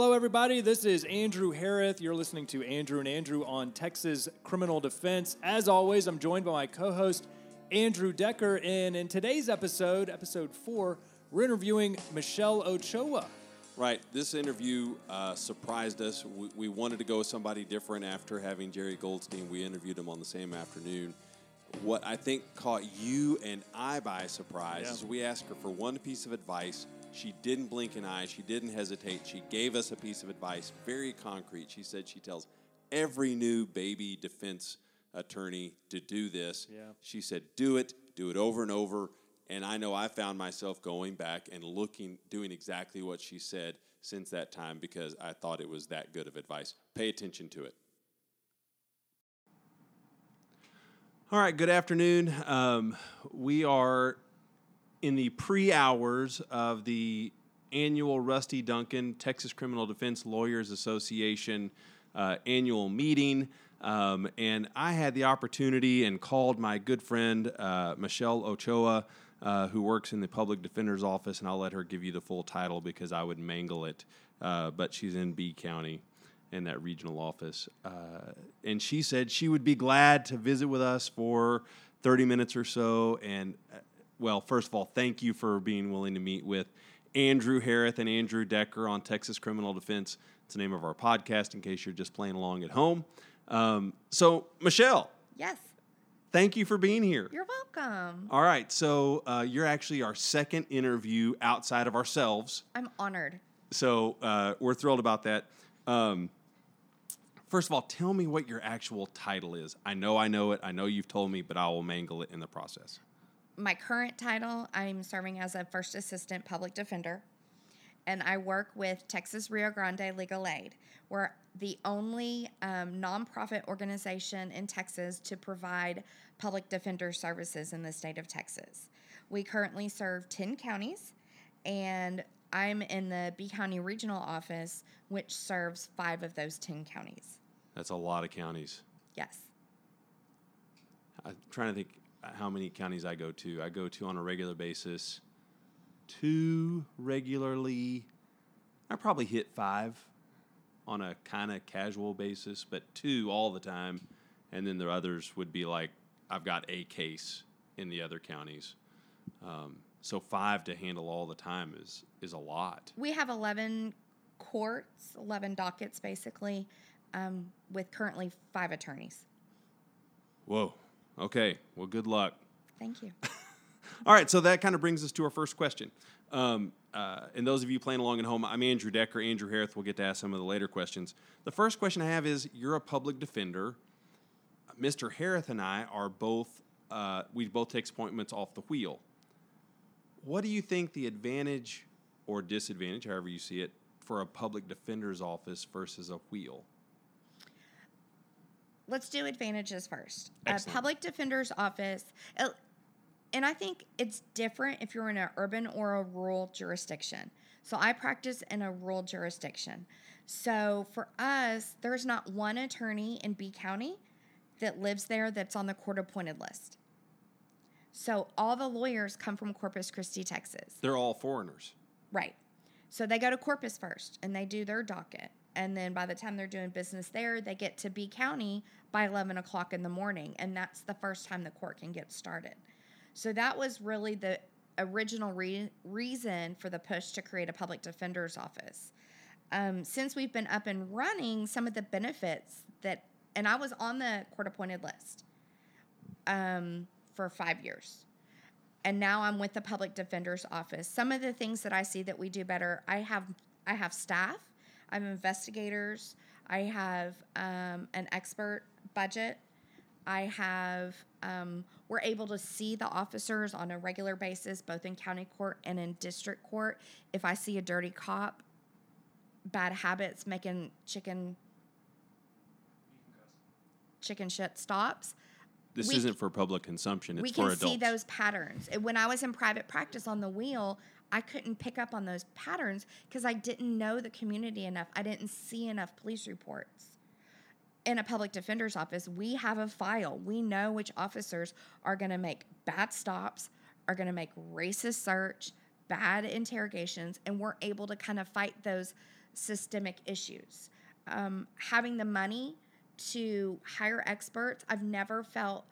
Hello, everybody. This is Andrew Harrith. You're listening to Andrew and Andrew on Texas Criminal Defense. As always, I'm joined by my co host, Andrew Decker. And in today's episode, episode four, we're interviewing Michelle Ochoa. Right. This interview uh, surprised us. We, we wanted to go with somebody different after having Jerry Goldstein. We interviewed him on the same afternoon. What I think caught you and I by surprise Yeah. is we asked her for one piece of advice. She didn't blink an eye. She didn't hesitate. She gave us a piece of advice, very concrete. She said she tells every new baby defense attorney to do this. Yeah. She said, do it, do it over and over. And I know I found myself going back and looking, doing exactly what she said since that time because I thought it was that good of advice. Pay attention to it. All right, good afternoon. Um, we are in the pre hours of the annual Rusty Duncan Texas Criminal Defense Lawyers Association uh, annual meeting. Um, and I had the opportunity and called my good friend uh, Michelle Ochoa, uh, who works in the public defender's office, and I'll let her give you the full title because I would mangle it. Uh, but she's in Bee County in that regional office. Uh, and she said she would be glad to visit with us for 30 minutes or so. And, uh, well, first of all, thank you for being willing to meet with Andrew Harrith and Andrew Decker on Texas Criminal Defense. It's the name of our podcast in case you're just playing along at home. Um, so, Michelle, Yes, thank you for being here. you're welcome. All right, so uh, you're actually our second interview outside of ourselves. I'm honored. So uh, we're thrilled about that. Um, first of all, tell me what your actual title is. I know I know it. I know you've told me, but I will mangle it in the process. My current title, I'm serving as a first assistant public defender, and I work with Texas Rio Grande Legal Aid. We're the only um, nonprofit organization in Texas to provide public defender services in the state of Texas. We currently serve 10 counties, and I'm in the Bee County Regional Office, which serves five of those 10 counties. That's a lot of counties. Yes. I'm trying to think how many counties I go to. I go to on a regular basis, two regularly. I probably hit five on a kind of casual basis, but two all the time. And then the others would be like, I've got a case in the other counties. Um, so five to handle all the time is is a lot. We have 11 courts, 11 dockets basically, um, with currently five attorneys. Whoa. Okay. Well, good luck. Thank you. All right, so that kind of brings us to our first question. Um, uh, and those of you playing along at home, I'm Andrew Decker. Andrew Harrith will get to ask some of the later questions. The first question I have is You're a public defender. Mr. Harrith and I are both, uh, we both take appointments off the wheel. What do you think the advantage or disadvantage, however you see it, for a public defender's office versus a wheel? Let's do advantages first. A public defender's office, and I think it's different if you're in an urban or a rural jurisdiction. So I practice in a rural jurisdiction. So for us, there's not one attorney in Bee County that lives there that's on the court appointed list. So all the lawyers come from Corpus Christi, Texas. They're all foreigners. Right. So they go to Corpus first and they do their docket. And then by the time they're doing business there, they get to Bee County by 11 o'clock in the morning. And that's the first time the court can get started. So that was really the original re- reason for the push to create a public defender's office. Um, since we've been up and running, some of the benefits that, and I was on the court appointed list um, for five years and now I'm with the public defender's office. Some of the things that I see that we do better, I have I have staff, I have investigators, I have um, an expert budget, I have um, we're able to see the officers on a regular basis, both in county court and in district court. If I see a dirty cop, bad habits, making chicken chicken shit stops, This We- isn't for public consumption, it's we for can adults. see those patterns. When I was in private practice on the wheel, I couldn't pick up on those patterns because I didn't know the community enough. I didn't see enough police reports. In a public defender's office, we have a file. We know which officers are going to make bad stops, are going to make racist search, bad interrogations, and we're able to kind of fight those systemic issues. Um, having the money to hire experts, I've never felt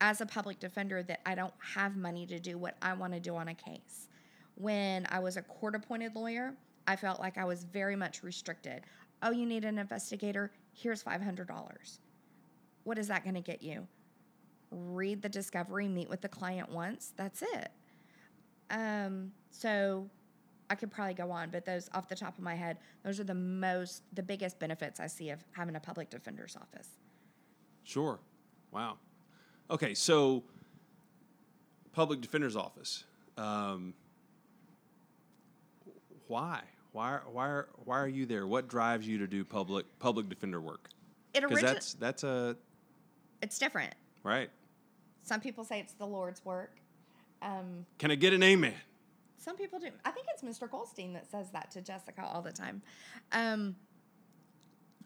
as a public defender that I don't have money to do what I want to do on a case. When I was a court appointed lawyer, I felt like I was very much restricted. Oh, you need an investigator? Here's $500. What is that going to get you? Read the discovery, meet with the client once. That's it. Um, so I could probably go on, but those off the top of my head, those are the most, the biggest benefits I see of having a public defender's office. Sure. Wow. Okay, so public defender's office. Um, why? Why? Why? Are, why are you there? What drives you to do public public defender work? It Because that's that's a it's different. right. Some people say it's the Lord's work. Um, Can I get an amen? some people do. I think it's Mr. Goldstein that says that to Jessica all the time. Um,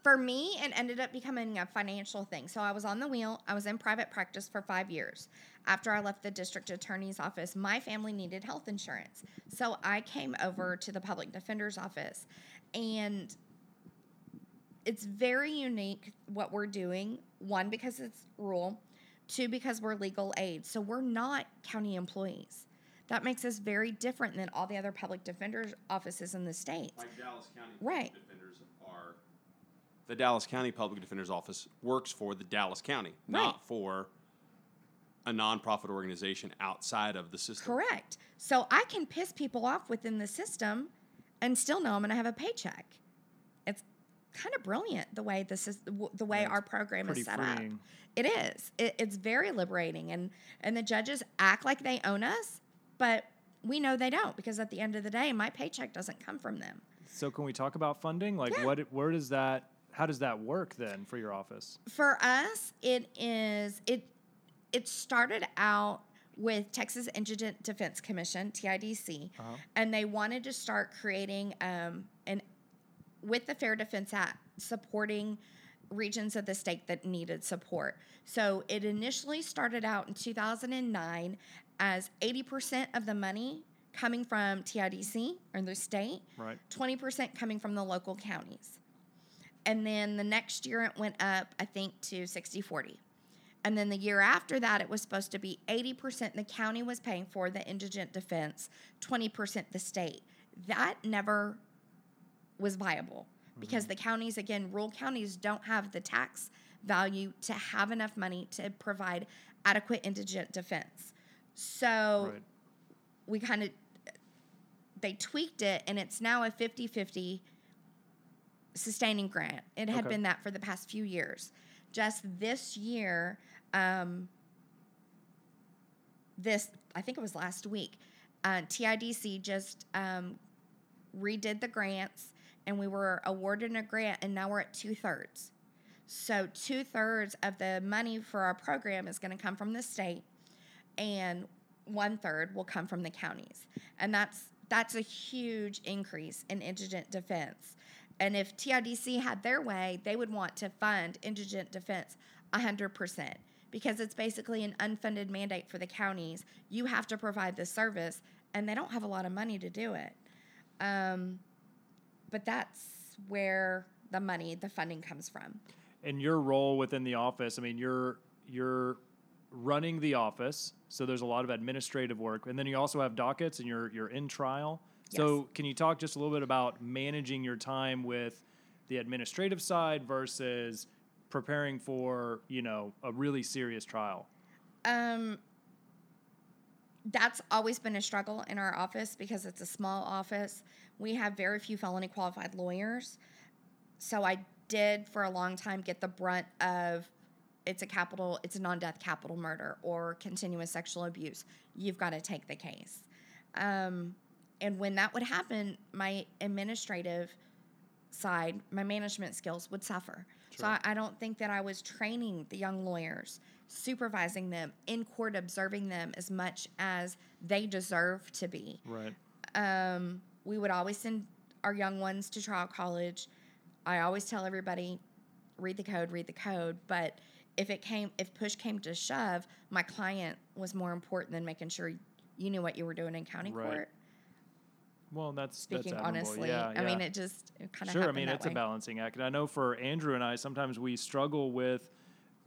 for me, it ended up becoming a financial thing. So I was on the wheel. I was in private practice for five years. After I left the district attorney's office, my family needed health insurance. So I came over to the public defender's office. And it's very unique what we're doing. One, because it's rural. Two, because we're legal aid. So we're not county employees. That makes us very different than all the other public defender's offices in the state. Like Dallas County Right. defenders are. The Dallas County Public Defender's Office works for the Dallas County, Right. not for a nonprofit organization outside of the system. Correct. So I can piss people off within the system and still know I'm going to have a paycheck. It's kind of brilliant the way this is the way Yeah, our program is set freeing. up. It is. It, it's very liberating, and and the judges act like they own us, but we know they don't because at the end of the day, my paycheck doesn't come from them. So can we talk about funding? Like Yeah. what where does that how does that work then for your office? for us it is it it started out with texas indigent defense commission tidc Uh-huh. and they wanted to start creating um, an with the fair defense act supporting regions of the state that needed support so it initially started out in 2009 as 80% of the money coming from tidc or the state Right. 20% coming from the local counties and then the next year it went up, I think, to 60 40. And then the year after that, it was supposed to be 80% the county was paying for the indigent defense, 20% the state. That never was viable because mm-hmm. the counties, again, rural counties don't have the tax value to have enough money to provide adequate indigent defense. So Right. we kind of they tweaked it and it's now a 50-50 sustaining grant it had Okay. been that for the past few years just this year um, this i think it was last week uh, tidc just um, redid the grants and we were awarded a grant and now we're at two-thirds. So two-thirds of the money for our program is going to come from the state and one third will come from the counties. And that's that's a huge increase in indigent defense and if tidc had their way they would want to fund indigent defense 100% because it's basically an unfunded mandate for the counties. You have to provide the service and they don't have a lot of money to do it. Um, but that's where the money the funding comes from. And your role within the office, I mean, you're you're running the office, so there's a lot of administrative work, and then you also have dockets, and you're you're in trial. So can you talk just a little bit about managing your time with the administrative side versus preparing for you know a really serious trial? Um, that's always been a struggle in our office because it's a small office. We have very few felony qualified lawyers. So I did for a long time get the brunt of it's a capital, it's a non death capital murder or continuous sexual abuse. You've got to take the case. Um, and when that would happen, my administrative side, my management skills would suffer. So I, I don't think that I was training the young lawyers, supervising them in court, observing them as much as they deserve to be. Right. Um, we would always send our young ones to trial college. I always tell everybody, read the code, read the code. But if it came, if push came to shove, my client was more important than making sure you knew what you were doing in county Right. court. Well, that's Speaking that's honestly, Yeah, I mean, it just kind of Sure, I mean it's a balancing act, and I know for Andrew and I, sometimes we struggle with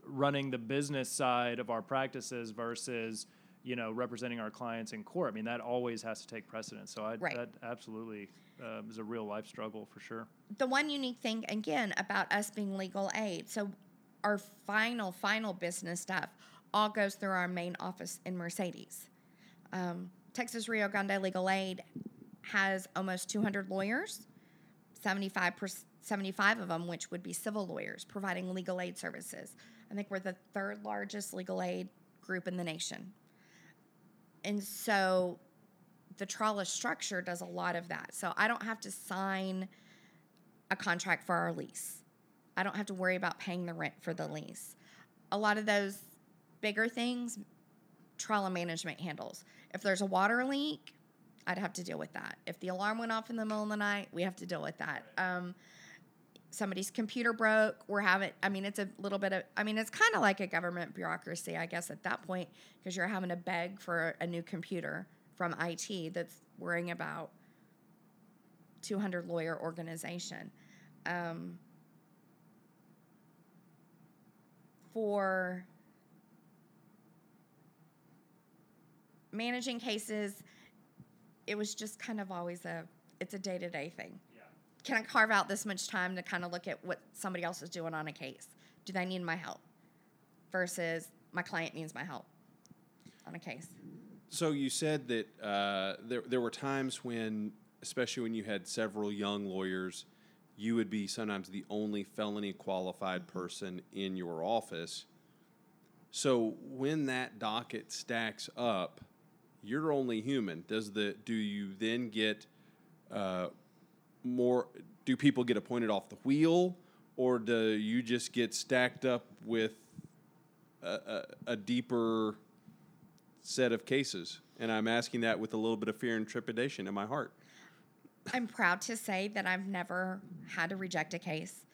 running the business side of our practices versus you know representing our clients in court. I mean that always has to take precedence. So I, Right. that absolutely um, is a real life struggle for sure. the one unique thing again about us being legal aid so our final final business stuff all goes through our main office in mercedes um, texas rio grande legal aid has almost 200 lawyers 75 per, 75 of them which would be civil lawyers providing legal aid services i think we're the third largest legal aid group in the nation and so the Trala structure does a lot of that so i don't have to sign a contract for our lease. I don't have to worry about paying the rent for the lease. A lot of those bigger things, Trala management handles. If there's a water leak, I'd have to deal with that. If the alarm went off in the middle of the night, we have to deal with that. Um, somebody's computer broke, we're having, I mean, it's a little bit of, I mean, it's kind of like a government bureaucracy, I guess, at that point, because you're having to beg for a new computer from IT that's worrying about 200 lawyer organization. Um, for managing cases, it was just kind of always a it's a day to day thing. Can I carve out this much time to kind of look at what somebody else is doing on a case? Do they need my help? Versus my client needs my help on a case. So you said that uh, there there were times when, especially when you had several young lawyers, you would be sometimes the only felony qualified person in your office. So when that docket stacks up, you're only human. Does the do you then get uh, more? Do people get appointed off the wheel, or do you just get stacked up with a, a, a deeper set of cases? And I'm asking that with a little bit of fear and trepidation in my heart. I'm proud to say that I've never had to reject a case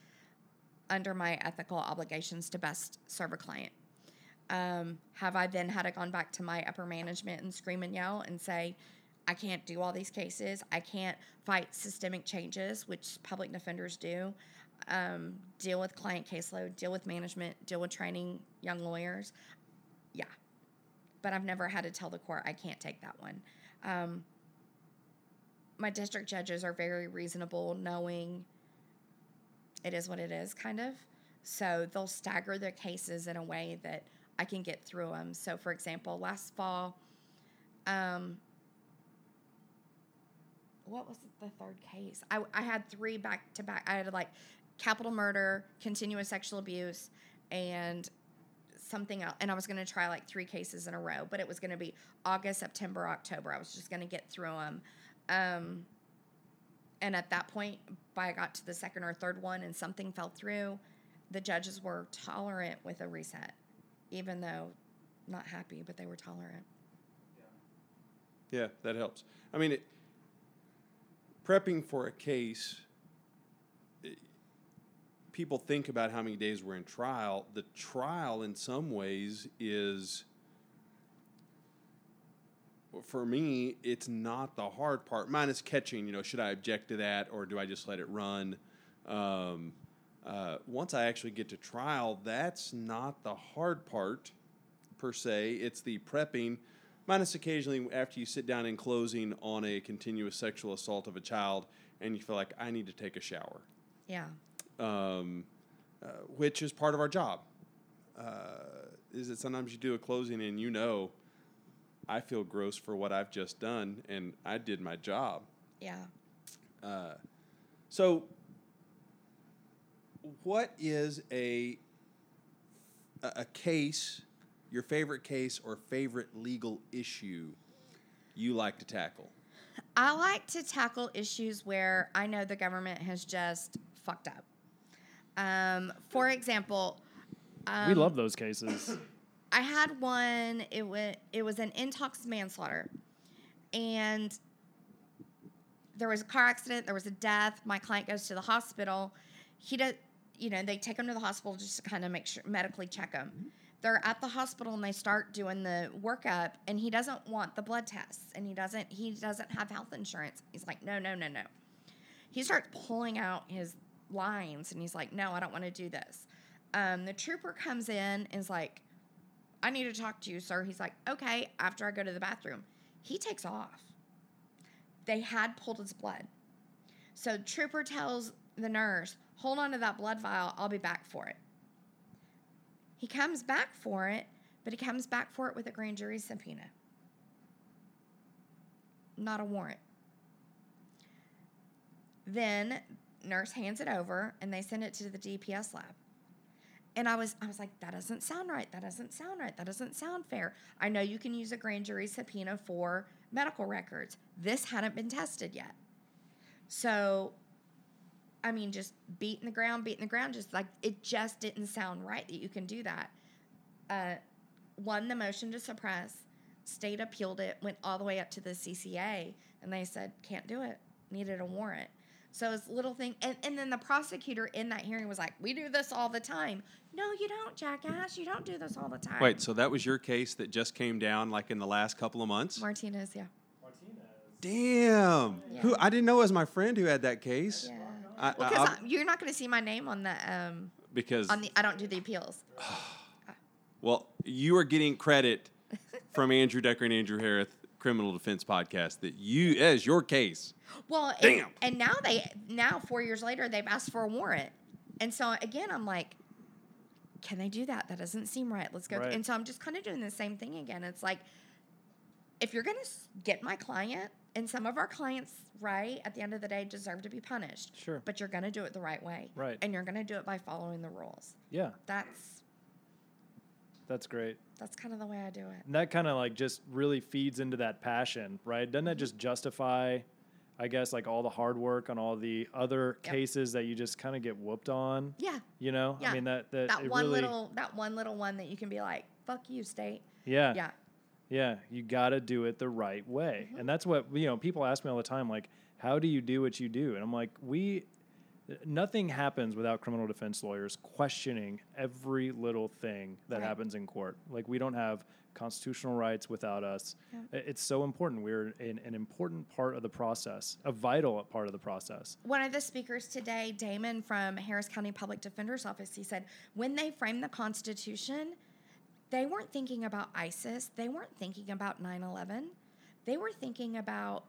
under my ethical obligations to best serve a client. Um, have I then had to gone back to my upper management and scream and yell and say, I can't do all these cases. I can't fight systemic changes, which public defenders do. Um, deal with client caseload, deal with management, deal with training young lawyers. Yeah, but I've never had to tell the court I can't take that one. Um, my district judges are very reasonable, knowing it is what it is, kind of. So they'll stagger their cases in a way that I can get through them. So, for example, last fall, um, what was the third case? I, I had three back to back. I had like capital murder, continuous sexual abuse, and something else. And I was going to try like three cases in a row, but it was going to be August, September, October. I was just going to get through them. Um, and at that point, by I got to the second or third one and something fell through, the judges were tolerant with a reset, even though not happy, but they were tolerant. Yeah, that helps. I mean, it, prepping for a case, it- people think about how many days we're in trial. The trial, in some ways, is for me, it's not the hard part. Mine is catching. You know, should I object to that or do I just let it run? Um, uh, once I actually get to trial, that's not the hard part per se. It's the prepping, minus occasionally after you sit down in closing on a continuous sexual assault of a child and you feel like I need to take a shower, Yeah. um, uh, which is part of our job. Uh, is that sometimes you do a closing and you know I feel gross for what I've just done and I did my job. Yeah. Uh, so, what is a a a case, your favorite case or favorite legal issue you like to tackle? I like to tackle issues where I know the government has just fucked up. Um, for example, we love those cases. I had one. It was it was an intox manslaughter, and there was a car accident. There was a death. My client goes to the hospital. He does, you know, they take him to the hospital just to kind of make sure medically check him. they're at the hospital and they start doing the workup and he doesn't want the blood tests and he doesn't he doesn't have health insurance. He's like no no no no. He starts pulling out his lines and he's like no i don't want to do this. Um, the trooper comes in and is like i need to talk to you sir. He's like okay after i go to the bathroom. He takes off. They had pulled his blood. So trooper tells the nurse hold on to that blood vial i'll be back for it he comes back for it, but he comes back for it with a grand jury subpoena, not a warrant. Then nurse hands it over and they send it to the DPS lab. And I was I was like, that doesn't sound right. That doesn't sound right. That doesn't sound fair. I know you can use a grand jury subpoena for medical records. This hadn't been tested yet. So I mean, just beating the ground, beating the ground, just like it just didn't sound right that you can do that. Uh, won the motion to suppress, state appealed it, went all the way up to the CCA, and they said, can't do it, needed a warrant. So it's little thing, and, and then the prosecutor in that hearing was like, "We do this all the time." No, you don't, jackass. You don't do this all the time. Wait, so that was your case that just came down like in the last couple of months? Martinez, yeah, Martinez. Damn. Yeah. Who I didn't know it was my friend who had that case. yeah. I, Well, because I- you're not going to see my name on the um because on the. I don't do the appeals. well, you are getting credit from Andrew Decker and Andrew Harris Criminal Defense Podcast that you as your case. Well, and, Damn. and now they now four years later they've asked for a warrant, and so again I'm like, can they do that? That doesn't seem right. Let's go. Right. And so I'm just kind of doing the same thing again. It's like, if you're gonna get my client, and some of our clients, right, at the end of the day, deserve to be punished. Sure. But you're gonna do it the right way. Right. And you're gonna do it by following the rules. Yeah, That's that's great. that's kind of the way I do it. And that kind of like just really feeds into that passion, right? Doesn't that just justify, I guess, like all the hard work on all the other Yep. cases that you just kind of get whooped on? Yeah. You know, Yeah. I mean that that, That one really, little that one little one that you can be like, fuck you, state. yeah, Yeah. Yeah, you got to do it the right way. Mm-hmm. And that's what, you know, people ask me all the time like, how do you do what you do? And I'm like, we nothing happens without criminal defense lawyers questioning every little thing that Right. happens in court. Like we don't have constitutional rights without us. Yeah. It's so important. We're an, an important part of the process, a vital part of the process. One of the speakers today, Damon from Harris County Public Defender's Office, he said when they framed the Constitution, they weren't thinking about ISIS, they weren't thinking about 9 11, they were thinking about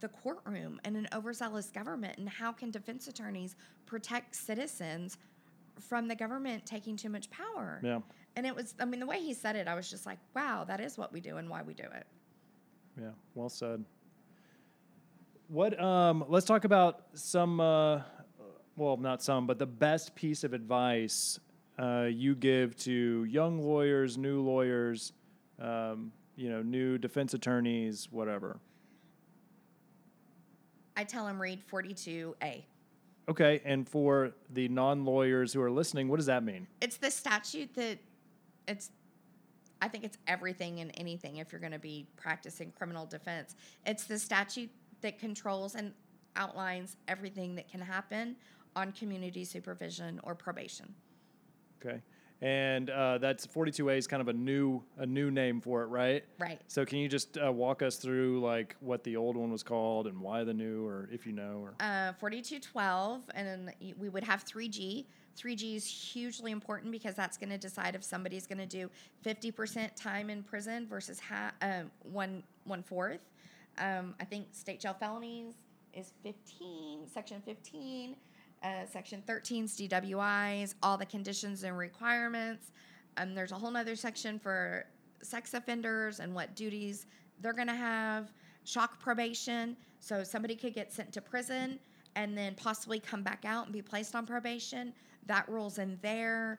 the courtroom and an overzealous government and how can defense attorneys protect citizens from the government taking too much power. Yeah. And it was, I mean, the way he said it, I was just like, wow, that is what we do and why we do it. Yeah, well said. What um let's talk about some uh well, not some, but the best piece of advice uh, you give to young lawyers, new lawyers, um, you know, new defense attorneys, whatever. I tell them read 42A. Okay, and for the non-lawyers who are listening, what does that mean? it's the statute that it's i think it's everything and anything if you're going to be practicing criminal defense it's the statute that controls and outlines everything that can happen on community supervision or probation Okay, and uh, that's 42A is kind of a new a new name for it, right? right. So can you just uh, walk us through like what the old one was called and why the new, or if you know, or? Uh, 4212 and then we would have 3g 3g is hugely important because that's going to decide if somebody's going to do 50% time in prison versus ha- um, one one fourth um, i think state jail felonies is 15 section 15 uh, section 13's dwis all the conditions and requirements. Um, there's a whole nother section for sex offenders and what duties they're going to have shock probation so somebody could get sent to prison and then possibly come back out and be placed on probation. That rules in there.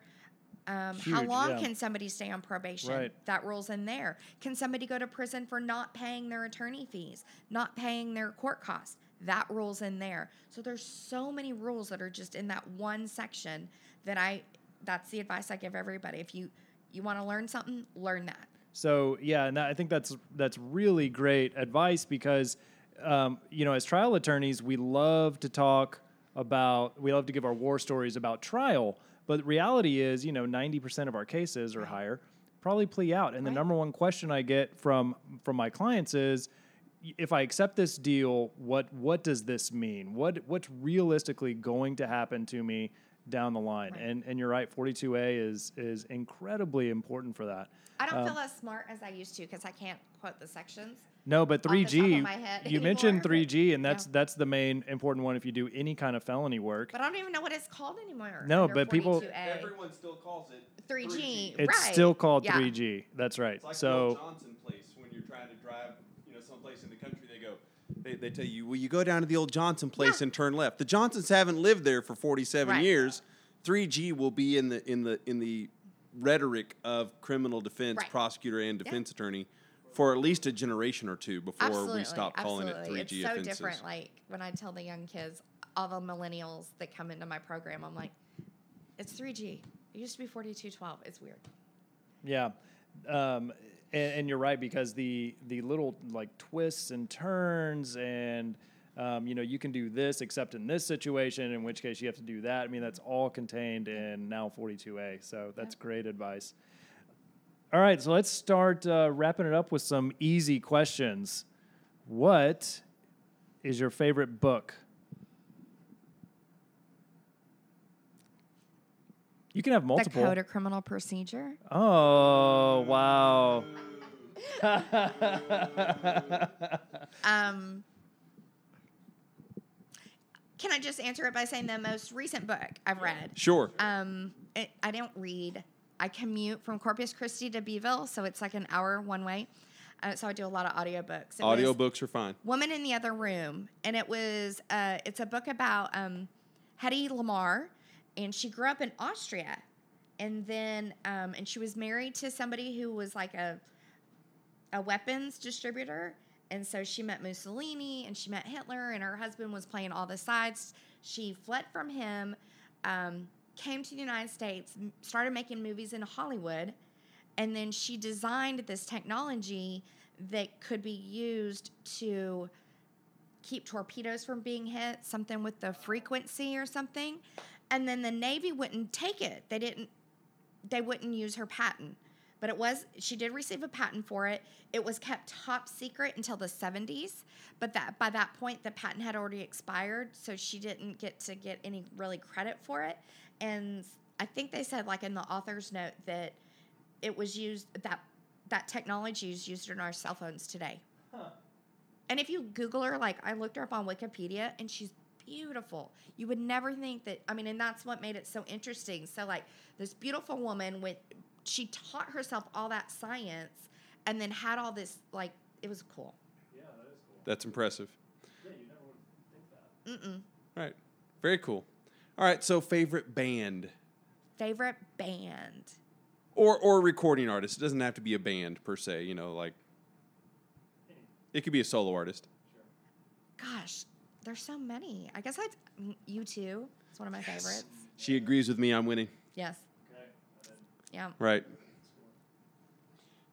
Um, how long yeah. can somebody stay on probation? Right. that rules in there. Can somebody go to prison for not paying their attorney fees not paying their court costs that rules in there. So there's so many rules that are just in that one section that i that's the advice i give everybody. If you you want to learn something learn that. So yeah, and that, I think that's that's really great advice because um, you know as trial attorneys we love to talk about we love to give our war stories about trial, But reality is, you know, 90% of our cases or higher probably plea out. And the number one question I get from from my clients is if I accept this deal, what what does this mean? What what's realistically going to happen to me down the line? Right. And and you're right, 42A is is incredibly important for that. I don't Um, feel as smart as I used to because I can't quote the sections. No, but off the top of 3G, you mentioned anymore, but- 3G, and that's yeah. that's the main important one if you do any kind of felony work. But I don't even know what it's called anymore. No, but people- 42A. Everyone still calls it 3G. It's right. still called Yeah. 3G. That's right. It's like the so old Johnson place when you're trying to drive, you know, someplace in the country. They go, they, they tell you, well, you go down to the old Johnson place Yeah. and turn left. The Johnsons haven't lived there for 47 Right. years. 3G will be in the in the in the rhetoric of criminal defense Right. prosecutor and Yeah. defense attorney for at least a generation or two before absolutely, we stop calling absolutely. it 3G It's so offenses. different. Like when I tell the young kids, all the millennials that come into my program, I'm like, it's 3G. It used to be 4212. It's weird. yeah, um, and, and you're right because the the little like twists and turns and um, you know you can do this except in this situation, in which case you have to do that. I mean that's all contained in now 42A. So that's great advice. All right, so let's start uh, wrapping it up with some easy questions. What is your favorite book? You can have multiple. The Code of Criminal Procedure. Oh, wow. Um, can I just answer it by saying the most recent book I've read? Sure. Um, it, I don't read. I commute from Corpus Christi to Beeville, so it's like an hour one way. Uh, so I do a lot of audiobooks. It Audiobooks are fine. Woman in the Other Room, and it was uh, it's a book about um, Hedy Lamarr, and she grew up in Austria, and then um, and she was married to somebody who was like a a weapons distributor. And so she met Mussolini and she met Hitler, and her husband was playing all the sides. She fled from him, um, came to the United States, started making movies in Hollywood, and then she designed this technology that could be used to keep torpedoes from being hit, something with the frequency or something. And then the Navy wouldn't take it. They didn't they wouldn't use her patent. But it was she did receive a patent for it. It was kept top secret until the 70s, but that by that point the patent had already expired, so she didn't get to get any really credit for it. And I think they said like in the author's note that it was used that that technology is used in our cell phones today. And if you Google her, like I looked her up on Wikipedia, and she's beautiful. You would never think that. I mean, and that's what made it so interesting. So, like this beautiful woman went, she taught herself all that science, and then had all this like it was cool. Yeah, That's cool. That's impressive. Yeah, you never would think that. Mm-mm. All right. Very cool. All right. So, favorite band Favorite band. or or recording artist. It doesn't have to be a band per se. You know, like it could be a solo artist. Gosh, there's so many. I guess I'd U2. It's one of my favorites. She agrees with me. I'm winning. Yes. Yeah. Right.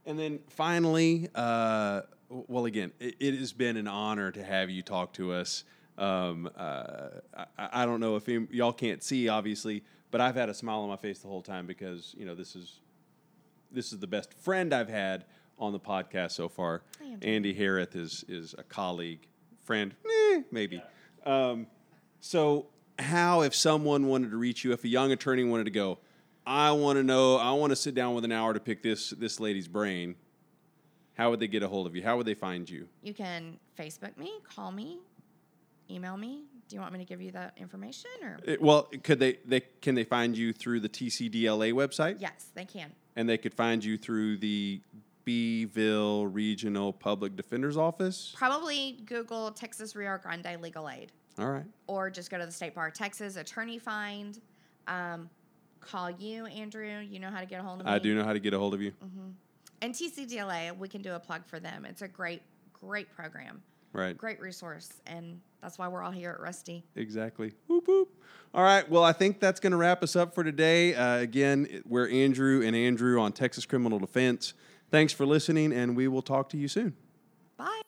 And then finally, uh, well, again, it, it has been an honor to have you talk to us. Um, uh, I, I don't know if you- y'all can't see, obviously, but I've had a smile on my face the whole time because you know this is this is the best friend I've had on the podcast so far. Andy. Andy Harrith is is a colleague, friend, eh, maybe. Um, so, how if someone wanted to reach you, if a young attorney wanted to go, I want to know, I want to sit down with an hour to pick this this lady's brain. How would they get a hold of you? How would they find you? You can Facebook me, call me, email me. Do you want me to give you that information or? It- well, could they, they can they find you through the TCDLA website? Yes, they can. And they could find you through the Beeville Regional Public Defender's Office. Probably Google Texas Rio Grande Legal Aid All right. or just go to the State Bar of Texas Attorney Find. Um, call you, Andrew. You know how to get a hold of me. I do know how to get a hold of you. And TCDLA, we can do a plug for them. It's a great, great program, Right. great resource, and that's why we're all here at Rusty. Exactly. Whoop, whoop. All right. Well, I think that's going to wrap us up for today. Uh, again, we're Andrew and Andrew on Texas Criminal Defense. Thanks for listening, and we will talk to you soon. Bye.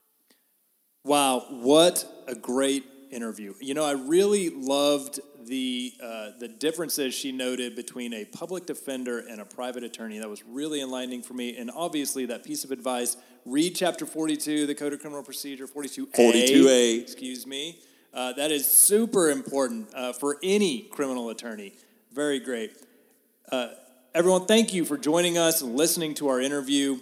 Wow, what a great interview. You know, I really loved the uh, the differences she noted between a public defender and a private attorney. That was really enlightening for me. And obviously, that piece of advice: read chapter forty-two, the Code of Criminal Procedure, forty-two A. 42A. Excuse me. Uh, that is super important uh, for any criminal attorney. Very great. Everyone, thank you for joining us and listening to our interview.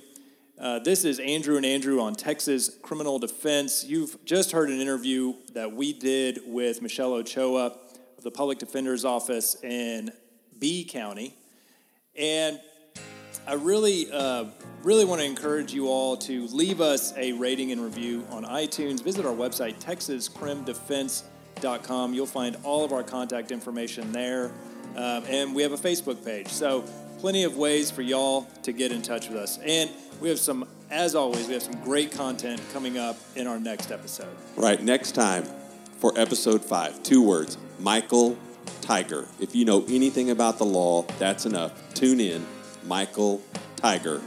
Uh, this is Andrew and Andrew on Texas Criminal Defense. You've just heard an interview that we did with Michelle Ochoa of the Public Defender's Office in Bee County. And I really, uh, really want to encourage you all to leave us a rating and review on iTunes. Visit our website, texascrimdefense.com. You'll find all of our contact information there. Um, and we have a Facebook page. So, plenty of ways for y'all to get in touch with us. And we have some, as always, we have some great content coming up in our next episode. Right, next time for episode five, two words Michael Tigar. If you know anything about the law, that's enough. Tune in, Michael Tigar.